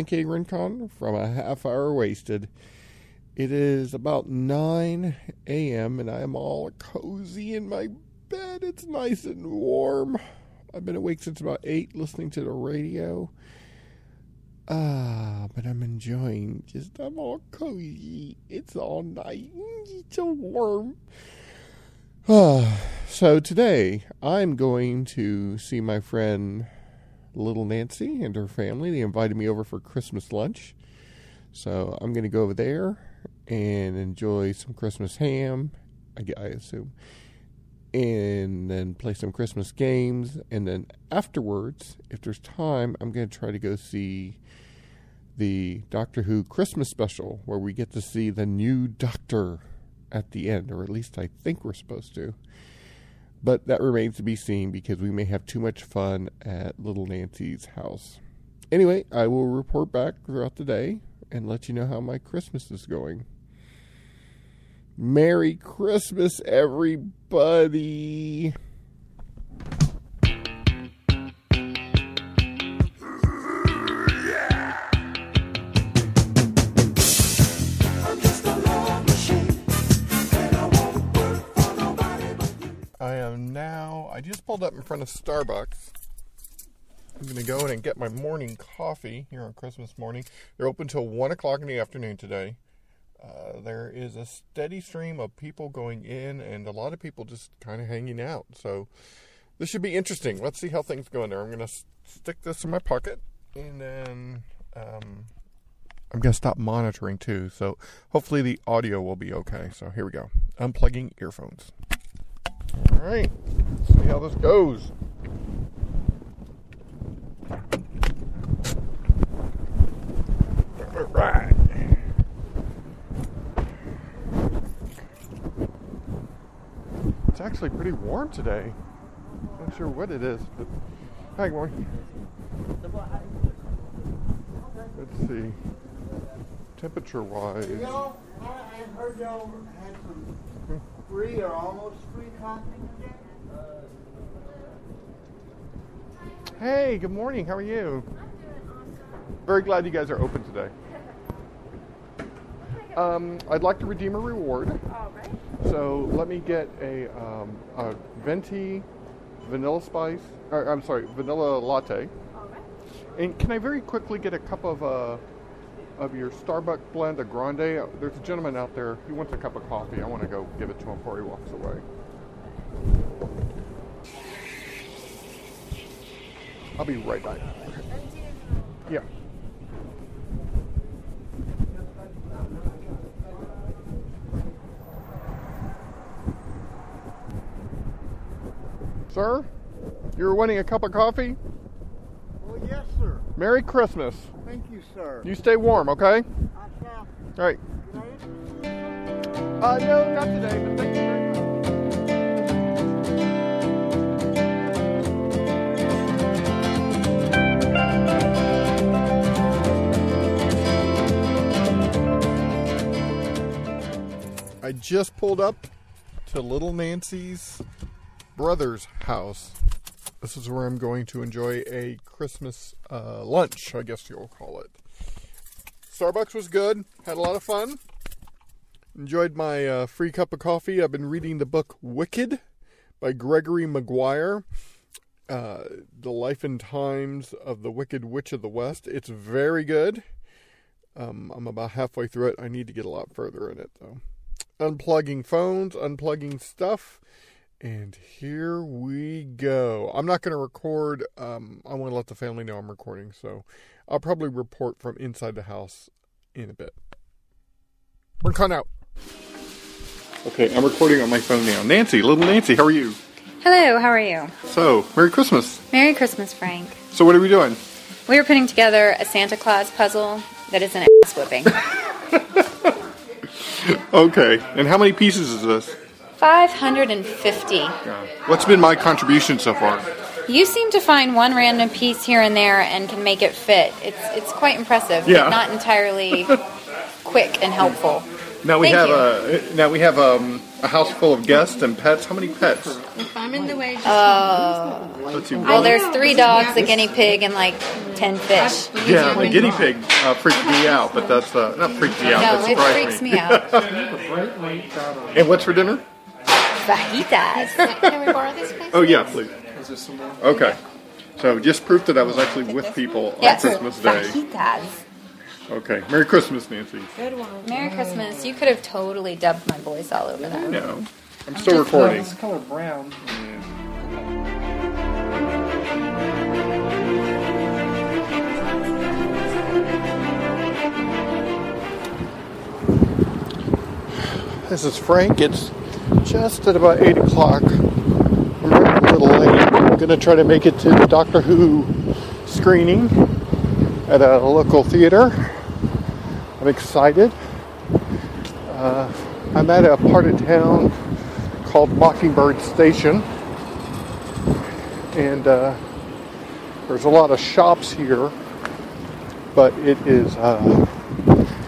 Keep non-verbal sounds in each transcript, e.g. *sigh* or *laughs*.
Frank A. Rincon from A Half Hour Wasted. It is about 9 a.m. and I am all cozy in my bed. It's nice and warm. I've been awake since about 8 listening to the radio. Ah, but I'm enjoying just, I'm all cozy. It's all nice. It's so warm. Ah, so today I'm going to see my friend Little Nancy and her family. They invited me over for Christmas lunch. So I'm going to go over there and enjoy some Christmas ham, I, assume, and then play some Christmas games. And then afterwards, if there's time, I'm going to try to go see the Doctor Who Christmas special where we get to see the new Doctor at the end, or at least I think we're supposed to. But that remains to be seen because we may have too much fun at Little Nancy's house. Anyway, I will report back throughout the day and let you know how my Christmas is going. Merry Christmas, everybody! I just pulled up in front of Starbucks. I'm going to go in and get my morning coffee here on Christmas morning. They're open till 1 o'clock in the afternoon today. Uh, there is a steady stream of people going in and a lot of people just kind of hanging out. So this should be interesting. Let's see how things go in there. I'm going to stick this in my pocket and then um, I'm going to stop monitoring too. So hopefully the audio will be okay. So here we go. Unplugging earphones. All right. See how this goes. All right. It's actually pretty warm today. Not sure what it is, but hi, good morning. Let's see. Temperature wise. Y'all, I heard y'all had some free or almost free coffee today. Hey, good morning. How are you? Very glad you guys are open today. *laughs* Um, I'd like to redeem a reward. All right. So let me get a, um, a venti vanilla spice. Or, I'm sorry, vanilla latte. All right. And can I very quickly get a cup of uh, of your Starbucks blend, a grande? There's a gentleman out there. He wants a cup of coffee. I want to go give it to him before he walks away. I'll be right back. Yeah. Sir, you're wanting a cup of coffee? Well, yes, sir. Merry Christmas. Sir. You stay warm, okay? I shall. All right. I Uh, no, not today, but thank you very much. I just pulled up to Little Nancy's brother's house. This is where I'm going to enjoy a Christmas uh, lunch, I guess you'll call it. Starbucks was good, had a lot of fun. Enjoyed my uh, free cup of coffee. I've been reading the book Wicked by Gregory Maguire. Uh, the Life and Times of the Wicked Witch of the West. It's very good. Um, I'm about halfway through it. I need to get a lot further in it, though. Unplugging phones, unplugging stuff. And here we go. I'm not going to record. Um, I want to let the family know I'm recording, so I'll probably report from inside the house in a bit. We're cut out. Okay, I'm recording on my phone now. Nancy, little Nancy, how are you? Hello, how are you? So, Merry Christmas. Merry Christmas, Frank. So, what are we doing? We are putting together a Santa Claus puzzle that is an *laughs* ass whipping. *laughs* Okay, and how many pieces is this? 550. What's been my contribution so far? You seem to find one random piece here and there and can make it fit. It's it's quite impressive, Yeah. but not entirely *laughs* quick and helpful. Now we Thank have you. a now we have um, a house full of guests and pets. How many pets? If I'm in the way, just Let's see. Well, there's three dogs, a guinea pig, and like ten fish. yeah, the guinea pig uh, freaked me out, but that's uh, not freaked me out. No, that it surprised freaks me out. *laughs* And what's for dinner? Fajitas. can we borrow this place? Oh yeah, please. Okay. So just proof that I was actually with people on Yes, Christmas Day. fajitas. Okay. Merry Christmas, Nancy. Good one. Merry Christmas. You could have totally dubbed my voice all over that. No, I'm still recording. It's color brown. This is Frank. It's just at about 8 o'clock. I'm running a little late. I'm going to try to make it to the Doctor Who screening at a local theater. I'm excited. Uh, I'm at a part of town called Mockingbird Station. And uh, there's a lot of shops here, but it is uh,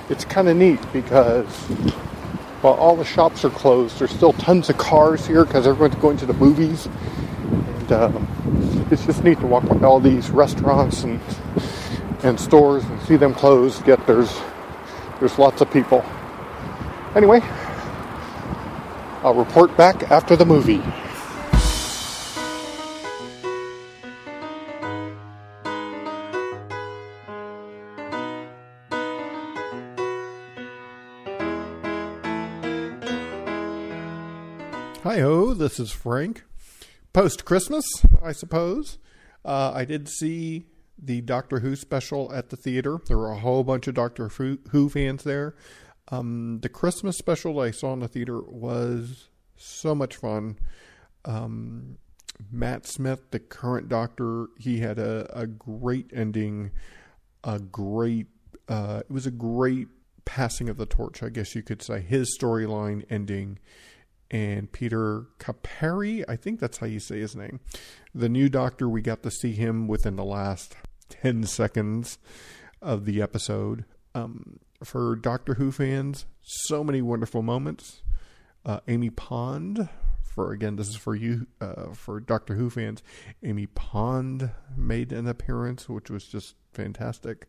it's kind of neat because while all the shops are closed, there's still tons of cars here because everyone's going to the movies. And um, it's just neat to walk by all these restaurants and and stores and see them closed. Yet there's there's lots of people. Anyway, I'll report back after the movie. Hi ho, this is Frank. Post Christmas, I suppose. Uh, I did see the Doctor Who special at the theater. There were a whole bunch of Doctor Who fans there. Um, the Christmas special I saw in the theater was so much fun. Um, Matt Smith, the current Doctor, he had a, a great ending. A great, uh, it was a great passing of the torch, I guess you could say. His storyline ending and Peter Capari, I think that's how you say his name. The new doctor, we got to see him within the last 10 seconds of the episode. Um, for Doctor Who fans, so many wonderful moments. Uh, Amy Pond, for again, this is for you, uh, for Doctor Who fans. Amy Pond made an appearance, which was just fantastic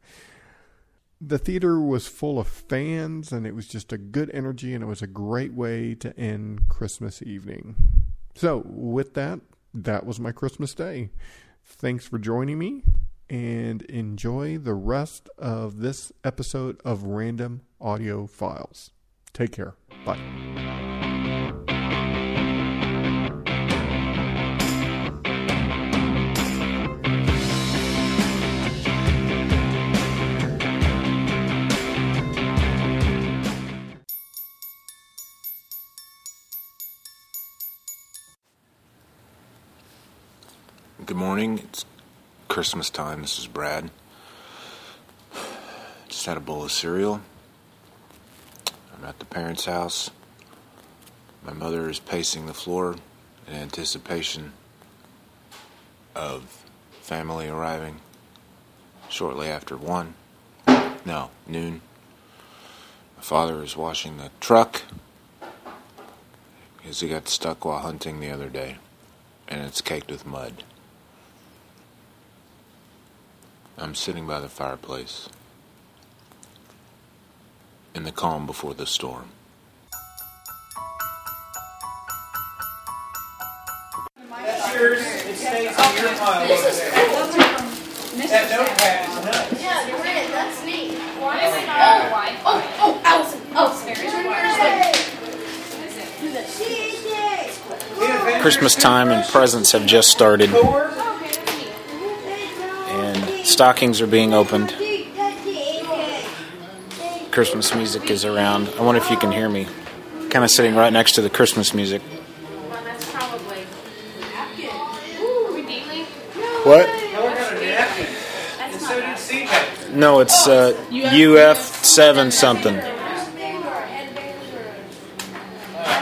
the theater was full of fans and it was just a good energy and it was a great way to end Christmas evening. So, with that, that was my Christmas day. Thanks for joining me and enjoy the rest of this episode of Random Audio Files. Take care. Bye. Christmas time. This is Brad. Just had a bowl of cereal. I'm at the parents' house. My mother is pacing the floor in anticipation of family arriving shortly after 1. No, noon. My father is washing the truck because he got stuck while hunting the other day, and it's caked with mud. I'm sitting by the fireplace in the calm before the storm. Yeah, you're right. That's neat. Why is it? Oh, oh, Christmas time and presents have just started, stockings are being opened. Christmas music is around. I wonder if you can hear me. Kind of sitting right next to the Christmas music. That's probably. Are we dealing? What? That's not so did CJ. No, it's uh, UF7 something.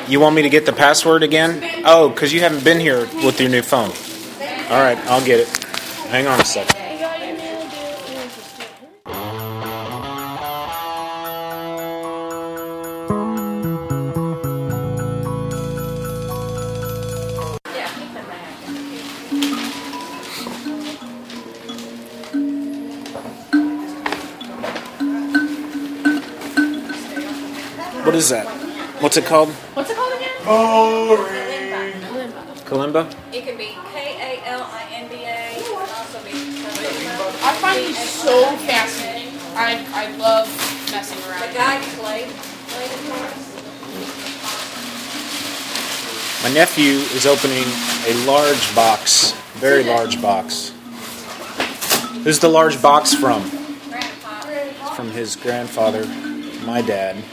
You want me to get the password again? Oh, because you haven't been here with your new phone. All right, I'll get it. Hang on a second. What is that? What's it called? What's it called again? Kalimba? It could be K A L I N B A. It could also be. I find these so fascinating. I, I love messing around. The guy played played it for us. My nephew is opening a large box, very large box. Who's the large box from? Grandpa. It's from his grandfather, my dad.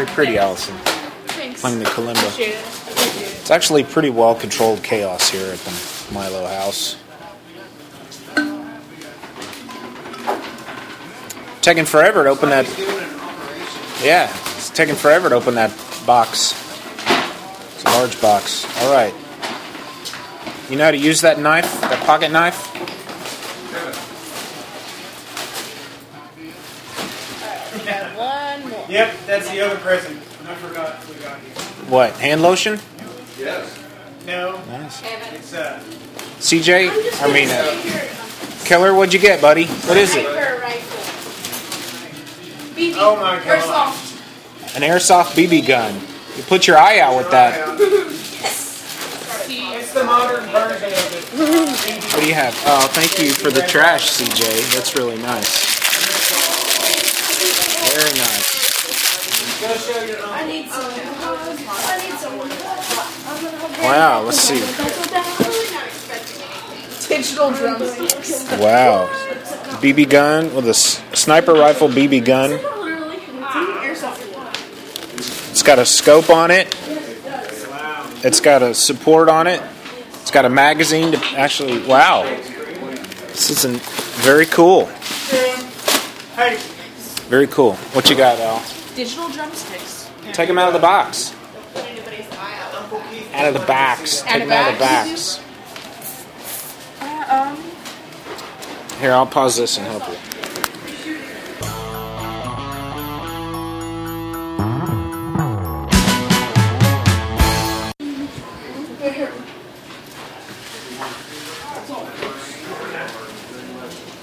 Very pretty, Allison. Thanks. Playing the kalimba. Appreciate it. It's actually pretty well controlled chaos here at the Milo house. Taking forever to open that. Yeah, it's taking forever to open that box. It's a large box. All right. You know how to use that knife, that pocket knife? One more. Yep, that's the other present. I forgot we got you. What? Hand lotion? Yes. No, Nice. it's uh, CJ, I mean, uh, Keller, what'd you get, buddy? What is it? Sniper rifle. BB. Oh my God. Airsoft. An airsoft BB gun. You put your eye out with that. See, it's the modern version of it. What do you have? Oh, thank you for the trash, CJ. That's really nice. Very nice. Go show your uncle. Uh, I need some. Um, I need someone. Wow, let's see. Digital drumsticks. Wow. BB gun with a s- sniper rifle BB gun. It's got a scope on it. It's got a support on it. It's got a magazine to actually. Wow. This is an, very cool. Very cool. What you got, Al? Digital drumsticks. Take them out of the box. Out of the box. Take them out of the box? Uh, um, Here, I'll pause this and help you.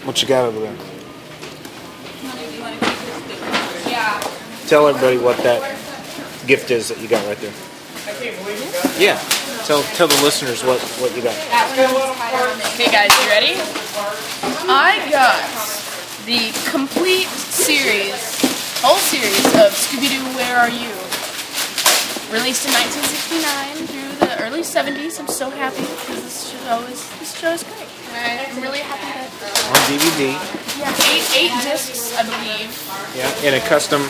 What you got over there? Tell everybody what that gift is that you got right there. I can't believe Yeah. Tell tell the listeners what, what you got. Okay, guys, you ready? I got the complete series, whole series of Scooby Doo Where Are You? Released in 1969 through the early 70s. I'm so happy because this show is this show is great. I'm really happy that On DVD. yeah, eight eight discs, I believe. Yeah. In a custom,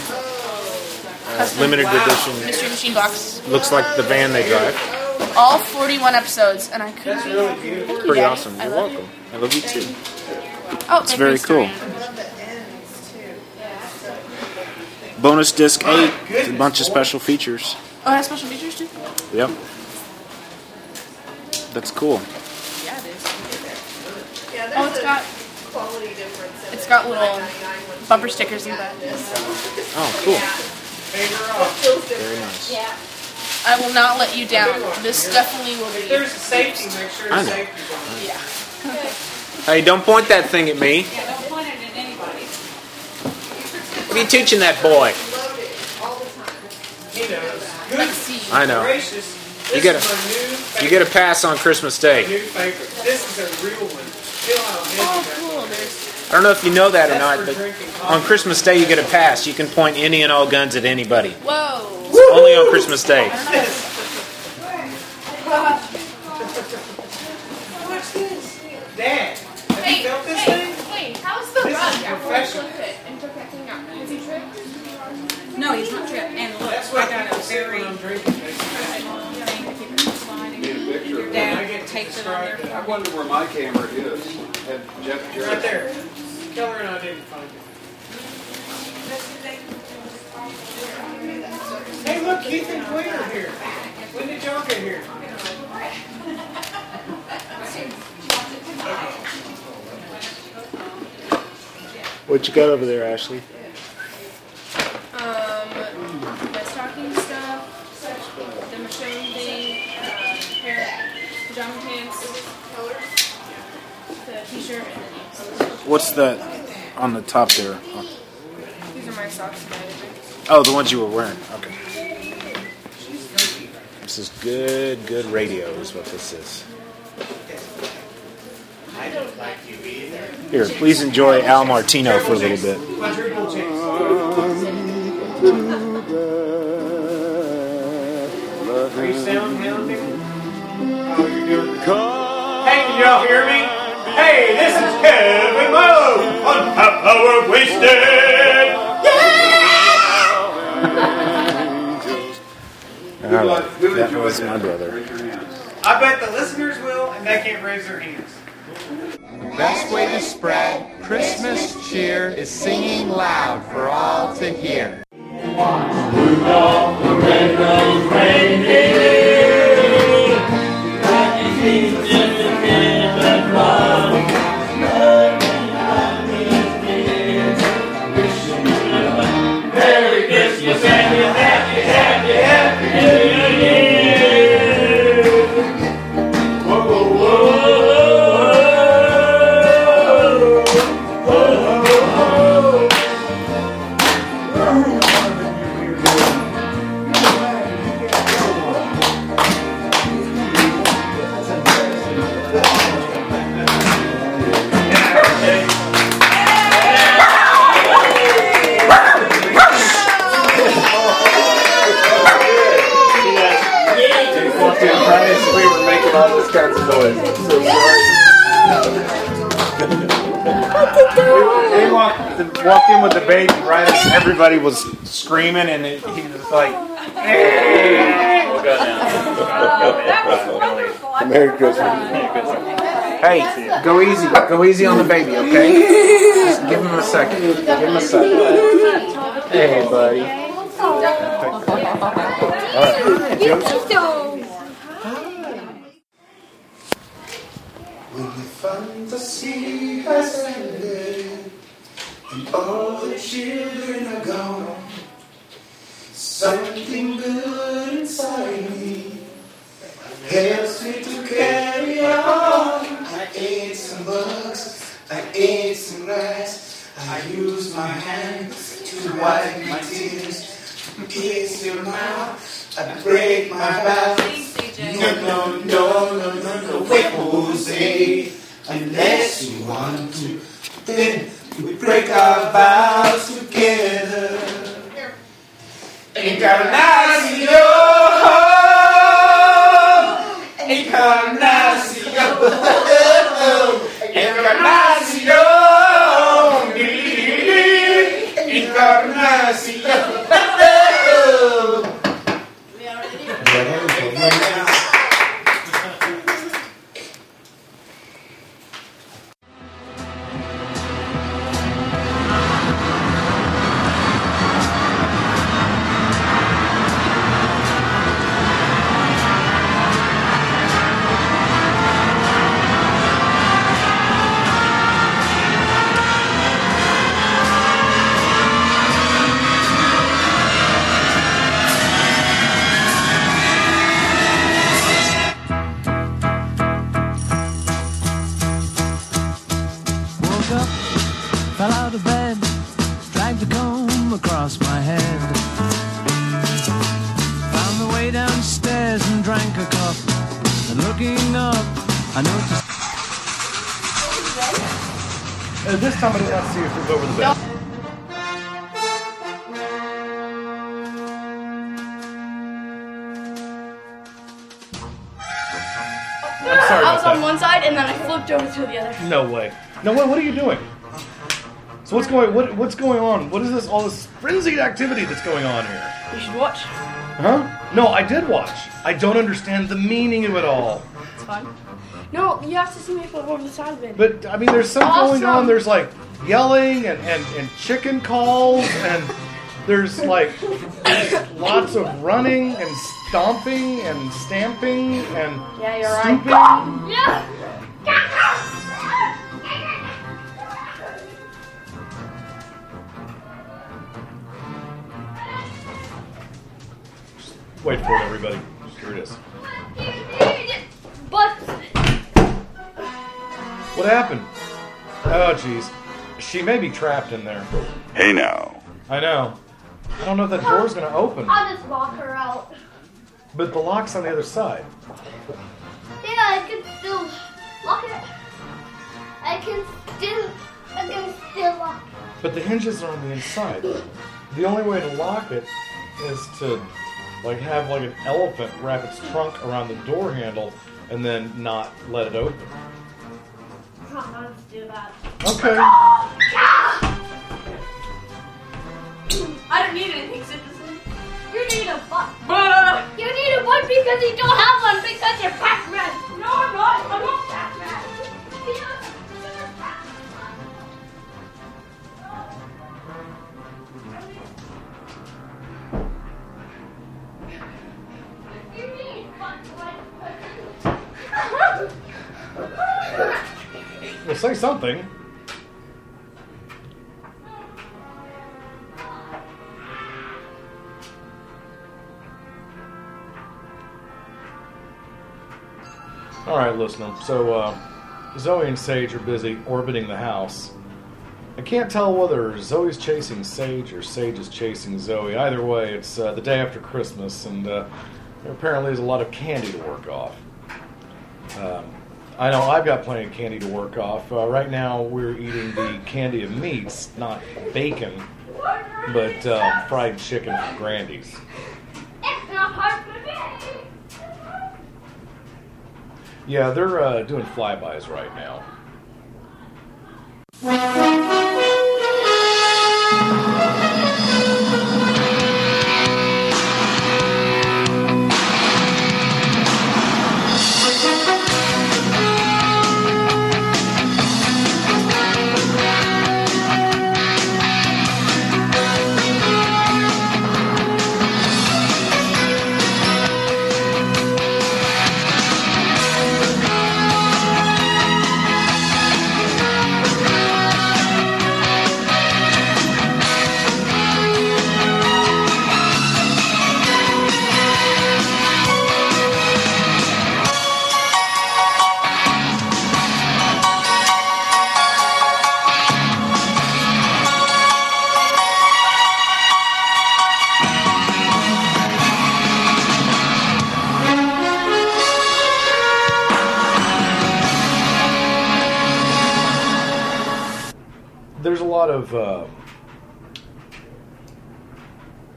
uh, Custom- limited wow. edition. Mystery Machine box. Looks like the van they drive. All 41 episodes, and I couldn't be really beautiful. Thank you, Pretty Daddy. awesome. I You're love you. welcome. I love you too. Oh, It's very cool. Bonus disc eight. A bunch of special features. Oh, it has special features too. Yep. That's cool. Yeah, it is. Oh, it's got quality difference. it's got little bumper stickers in the back. Oh, cool. Very nice. Yeah. I will not let you down. This definitely will If be. there's a safety, make sure I it's know. safety. Yeah. Hey, don't point that thing at me. Yeah, don't point it What are you teaching that boy? He knows. Let's see. I know. Gracious. You get a- is my new favorite. You get a pass on Christmas my Day. new favorite. This is a real one. Still on Oh, Disney. cool. I don't know if you know that or not, but on Christmas Day you get a pass. You can point any and all guns at anybody. Whoa! It's only on Christmas Day. *laughs* Watch this, Dad. This the he it and took that thing out? He? No, he's not tripped. And look, That's I got a very. I'm thing to keep it from sliding. Your dad taped it on there I wonder where my camera is. Had Jeff Jarrett. Right there. Keller and I didn't find it. Hey, look, Keith and Quinn are here. When did y'all get here? What you got over there, Ashley? What's that on the top there? These are my socks and. Oh, the ones you were wearing. Okay. This is good, good radio, is what this is. Here, please enjoy Al Martino for a little bit. Lowe on Half Hour Wasted. Yeah. All right. that was my brother. I bet the listeners will, and they can't raise their hands. The best way to spread Christmas cheer is singing loud for all to hear. We were making all this kinds of noise. I'm so uh, sorry. He walked, walked in with the baby right as everybody was screaming, and it, he was like, "Hey!" Merry Christmas. "Hey, go easy, go easy on the baby, okay? Just give him a second. Give him a second. Hey, buddy. When the fantasy has ended and all the children are gone, something good inside me helps me to carry on. I ate some bugs, I ate some rats, I used my hands to wipe my tears, kiss your mouth, I break my back. No, no, no, no, no, no, wait, Jose. Unless you want to, then we break our vows together. Encarnación, Encarnación, Uh, this time I did not see if it was over the bed. I was on one side and then I flipped over to the other. No way. No way. What are you doing? So what's going what what's going on? What is this all this frenzied activity that's going on here? You should watch. Huh? No, I did watch. I don't understand the meaning of it all. It's fun. No, you have to see me flip over the side of it. But I mean, there's some going on. There's like yelling and, and, and chicken calls, and there's like there's lots of running and stomping and stamping and Yeah, you're stooping. right. Wait for it, everybody. Here it is. What happened? Oh, jeez. She may be trapped in there. Hey now. I know. I don't know if that door's gonna open, I'll just lock her out. but the lock's on the other side. Yeah, I can still lock it. I can still, I can still lock. It. But the hinges are on the inside. The only way to lock it is to like have like an elephant wrap its trunk around the door handle and then not let it open. Let's do that. Okay. I don't need anything, citizen. You need a butt. you need a butt because you don't have one because you're Pac-Man. No, I'm not. I'm not Pac-Man. Say something. All right, listener. So uh, Zoe and Sage are busy orbiting the house. I can't tell whether Zoe's chasing Sage or Sage is chasing Zoe. Either way, it's uh, the day after Christmas, and uh, there apparently is a lot of candy to work off. Um, I know I've got plenty of candy to work off. Uh, right now, we're eating the candy of meats, not bacon, but uh, fried chicken from Grandy's. It's not hard for me. Yeah, they're uh, doing flybys right now.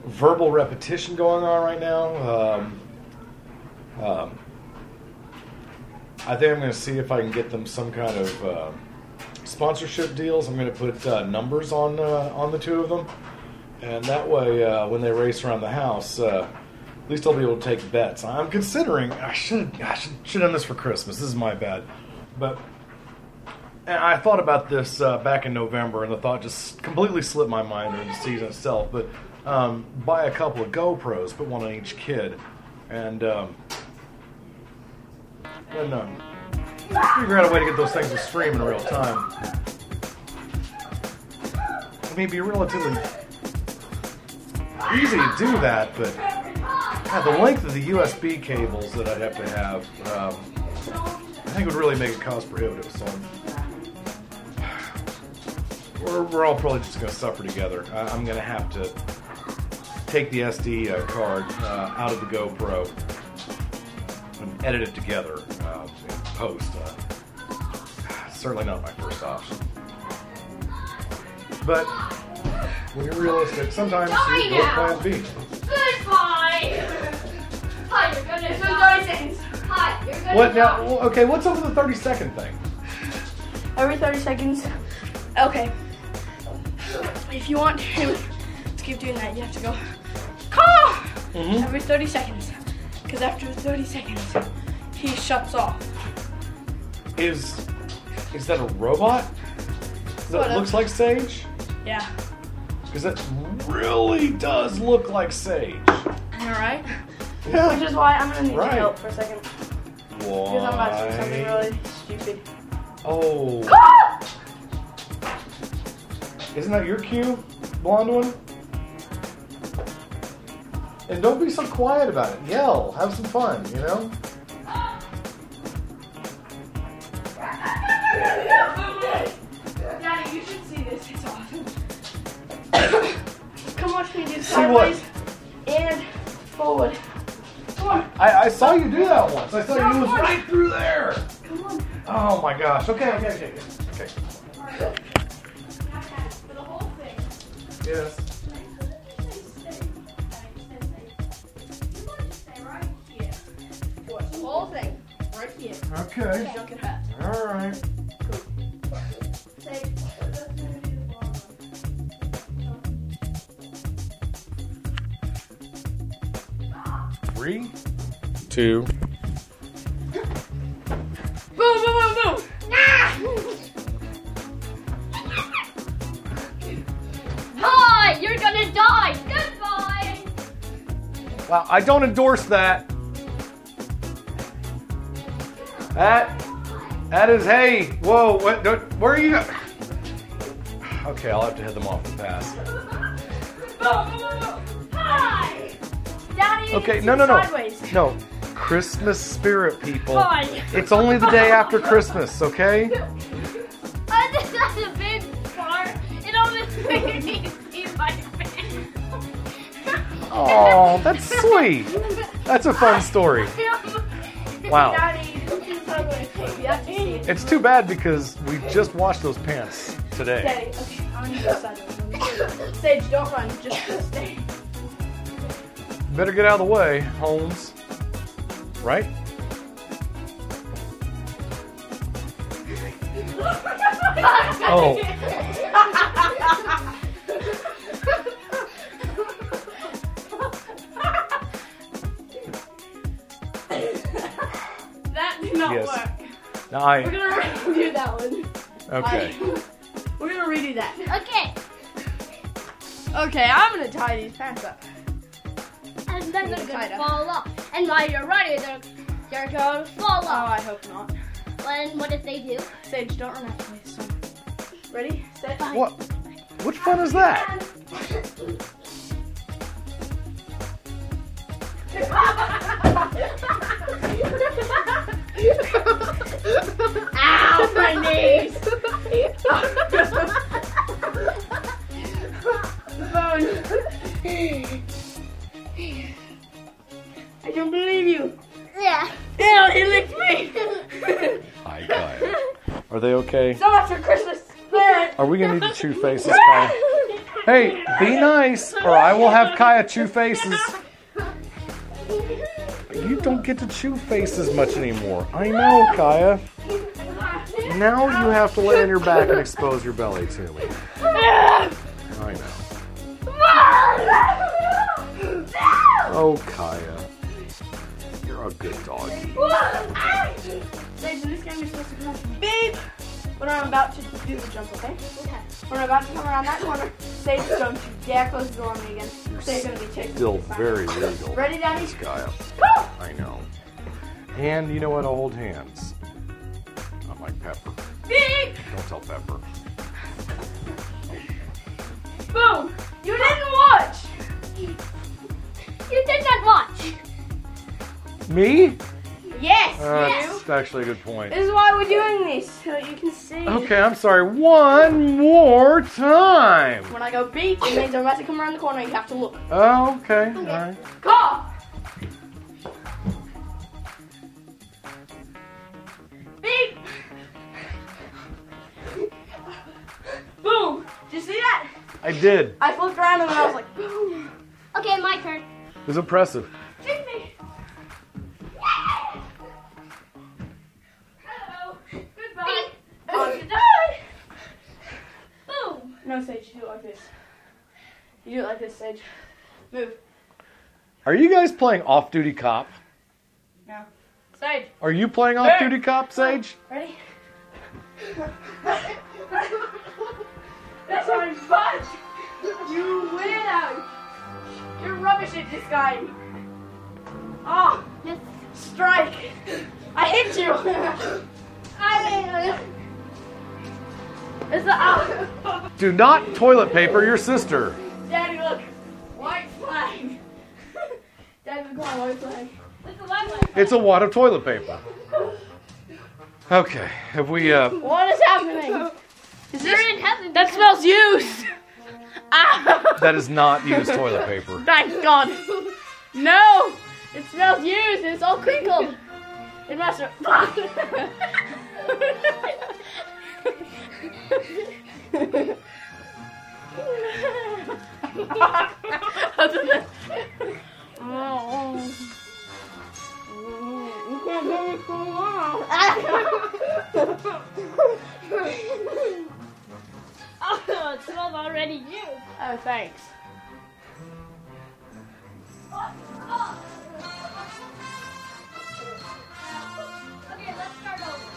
Verbal repetition going on right now. Um, um, I think I'm going to see if I can get them some kind of uh, sponsorship deals. I'm going to put uh, numbers on uh, on the two of them, and that way, uh, when they race around the house, uh, at least I'll be able to take bets. I'm considering I should I should should done this for Christmas. This is my bad, but I thought about this uh, back in November, and the thought just completely slipped my mind during the season itself. But um, buy a couple of GoPros, put one on each kid, and um, then um, figure out a way to get those things to stream in real time. I mean, it'd be relatively easy to do that, but the length of the USB cables that I'd have to have, um, I think would really make it cost prohibitive. So we're, we're all probably just going to suffer together. I, I'm going to have to take the SD uh, card uh, out of the GoPro and edit it together uh, in post. Uh, certainly not my first option. But when you're realistic, sometimes Die you go now. plan B. Goodbye. Hi, you're gonna die. Hi, you're gonna What now? well, Okay, what's up with the 30 second thing? Every 30 seconds. Okay. if you want him to *laughs* keep doing that, you have to go, car! Mhm. Every 30 seconds. Because after 30 seconds, he shuts off. Is is that a robot? That Sort of. looks like Sage? Yeah. Because that really does look like Sage. Alright? Yeah. Which is why I'm gonna need Right. your help for a second. Because I'm about to do something Why? really stupid. Oh. Ah! Isn't that your cue, blonde one? And don't be so quiet about it. Yell. Have some fun, you know? Daddy, you should see this. It's awesome. *coughs* Come watch me do sideways and forward. Come on. I, I saw you do that once. I saw Come you was on. right through there. Come on. Oh my gosh. Okay, okay, okay. Okay. okay. For the whole thing. Yes. Okay. Junk and hat. All right. Three, two. boom, boom, boom, boom. *laughs* Hi, you're gonna die. Goodbye. Wow, I don't endorse that. That, that is hey. Whoa, what? don't- Where are you? Okay, I'll have to head them off the pass. Hi. Daddy. Okay, no, no, no, Sideways. no. Christmas spirit, people. Hi. It's only the day after Christmas, okay? *laughs* I just got a big car. It almost *laughs* made me my face. Oh, that's *laughs* sweet. That's a fun story. Wow. Daddy, It's too bad because we just washed those pants today. Okay, I'm gonna go sideways. Sage, don't run. Just stay. Better get out of the way, Holmes. Right? Oh. that did not Yes. work. Now I. We're gonna redo that one. Okay. I- *laughs* we're gonna redo that. Okay. Okay, I'm gonna tie these pants up. And then they're gonna up. fall off. And while you're running, they're, they're gonna fall oh, off. Oh. I hope not. And what if they do? Sage, don't run after me. So. Ready? Set. What? Which fun is that? *laughs* Ow, my knees! Phone. I don't believe you. Yeah. Ew, he licked me. Hi, Kaya. Are they okay? so much for Christmas. Are we gonna need to chew faces, Kaya? Hey, be nice, or I will have Kaya chew faces. Get to chew faces much anymore. I know, Kaya. Now you have to lay on your back and expose your belly to me. I know. Oh, Kaya. You're a good doggy. Sage, in this game you're supposed to come beep when I'm about to do the jump, okay? Okay. When I'm about to come around that corner, Sage don't you dare close the door on me again. Sage's gonna be chasing Still me. very legal. Ready, Daddy? This guy And you know what? I'll hold hands. Not like Pepper. Beep! Don't tell Pepper. Boom! You didn't watch! You did not watch. Me? Yes, Uh, you! that's actually a good point. This is why we're doing this, so you can see. Okay, I'm sorry. One more time. When I go beep, it means I'm about to come around the corner, you have to look. Oh, okay. All right. Go! I did. I flipped around and I was like, boom! Okay, my turn. It was impressive. Take me! Hello! Goodbye! Oh, you died! Boom. No, on, Sage. Do it like this. You do it like this, Sage. Move. Are you guys playing Off Duty Cop? Now. Sage. Are you playing Off Duty Cop, Sage? Ready? *laughs* That's my butt! You weirdo! You're rubbish at this game. Oh, strike! I hit you! I It's the oh. Do not toilet paper your sister. Daddy, look! White flag! *laughs* Daddy, look my white flag. It's a white flag. It's a wad of toilet paper. Okay, have we, uh, What is happening? Is there this, that smells used! Ah! that is not used *laughs* toilet paper. Thank God! No! It smells used! It's all crinkled! It must have. *laughs* *laughs* Oh, it smells already used. Oh, thanks. Okay, let's start over.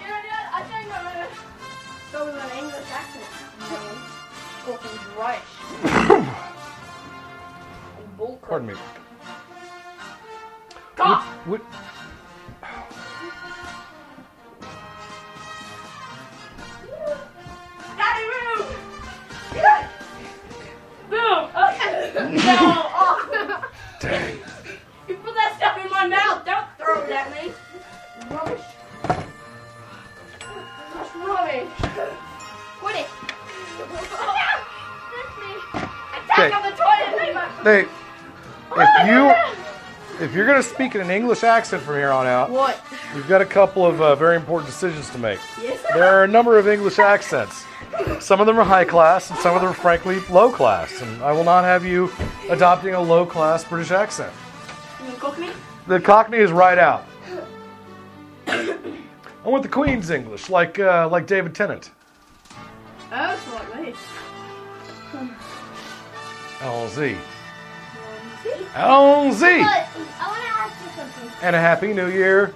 You know what? I think I'm gonna go with an English accent. Fucking Rush. Pardon me. God! What, Daddy, gonna speak in an English accent from here on out, What? you've got a couple of uh, very important decisions to make. Yes. There are a number of English accents. Some of them are high class, and some of them are frankly low class. And I will not have you adopting a low class British accent. You gonna? The Cockney is right out. I want the Queen's English, like uh, like David Tennant. Oh, it's like this. LZ. LZ. And a happy new year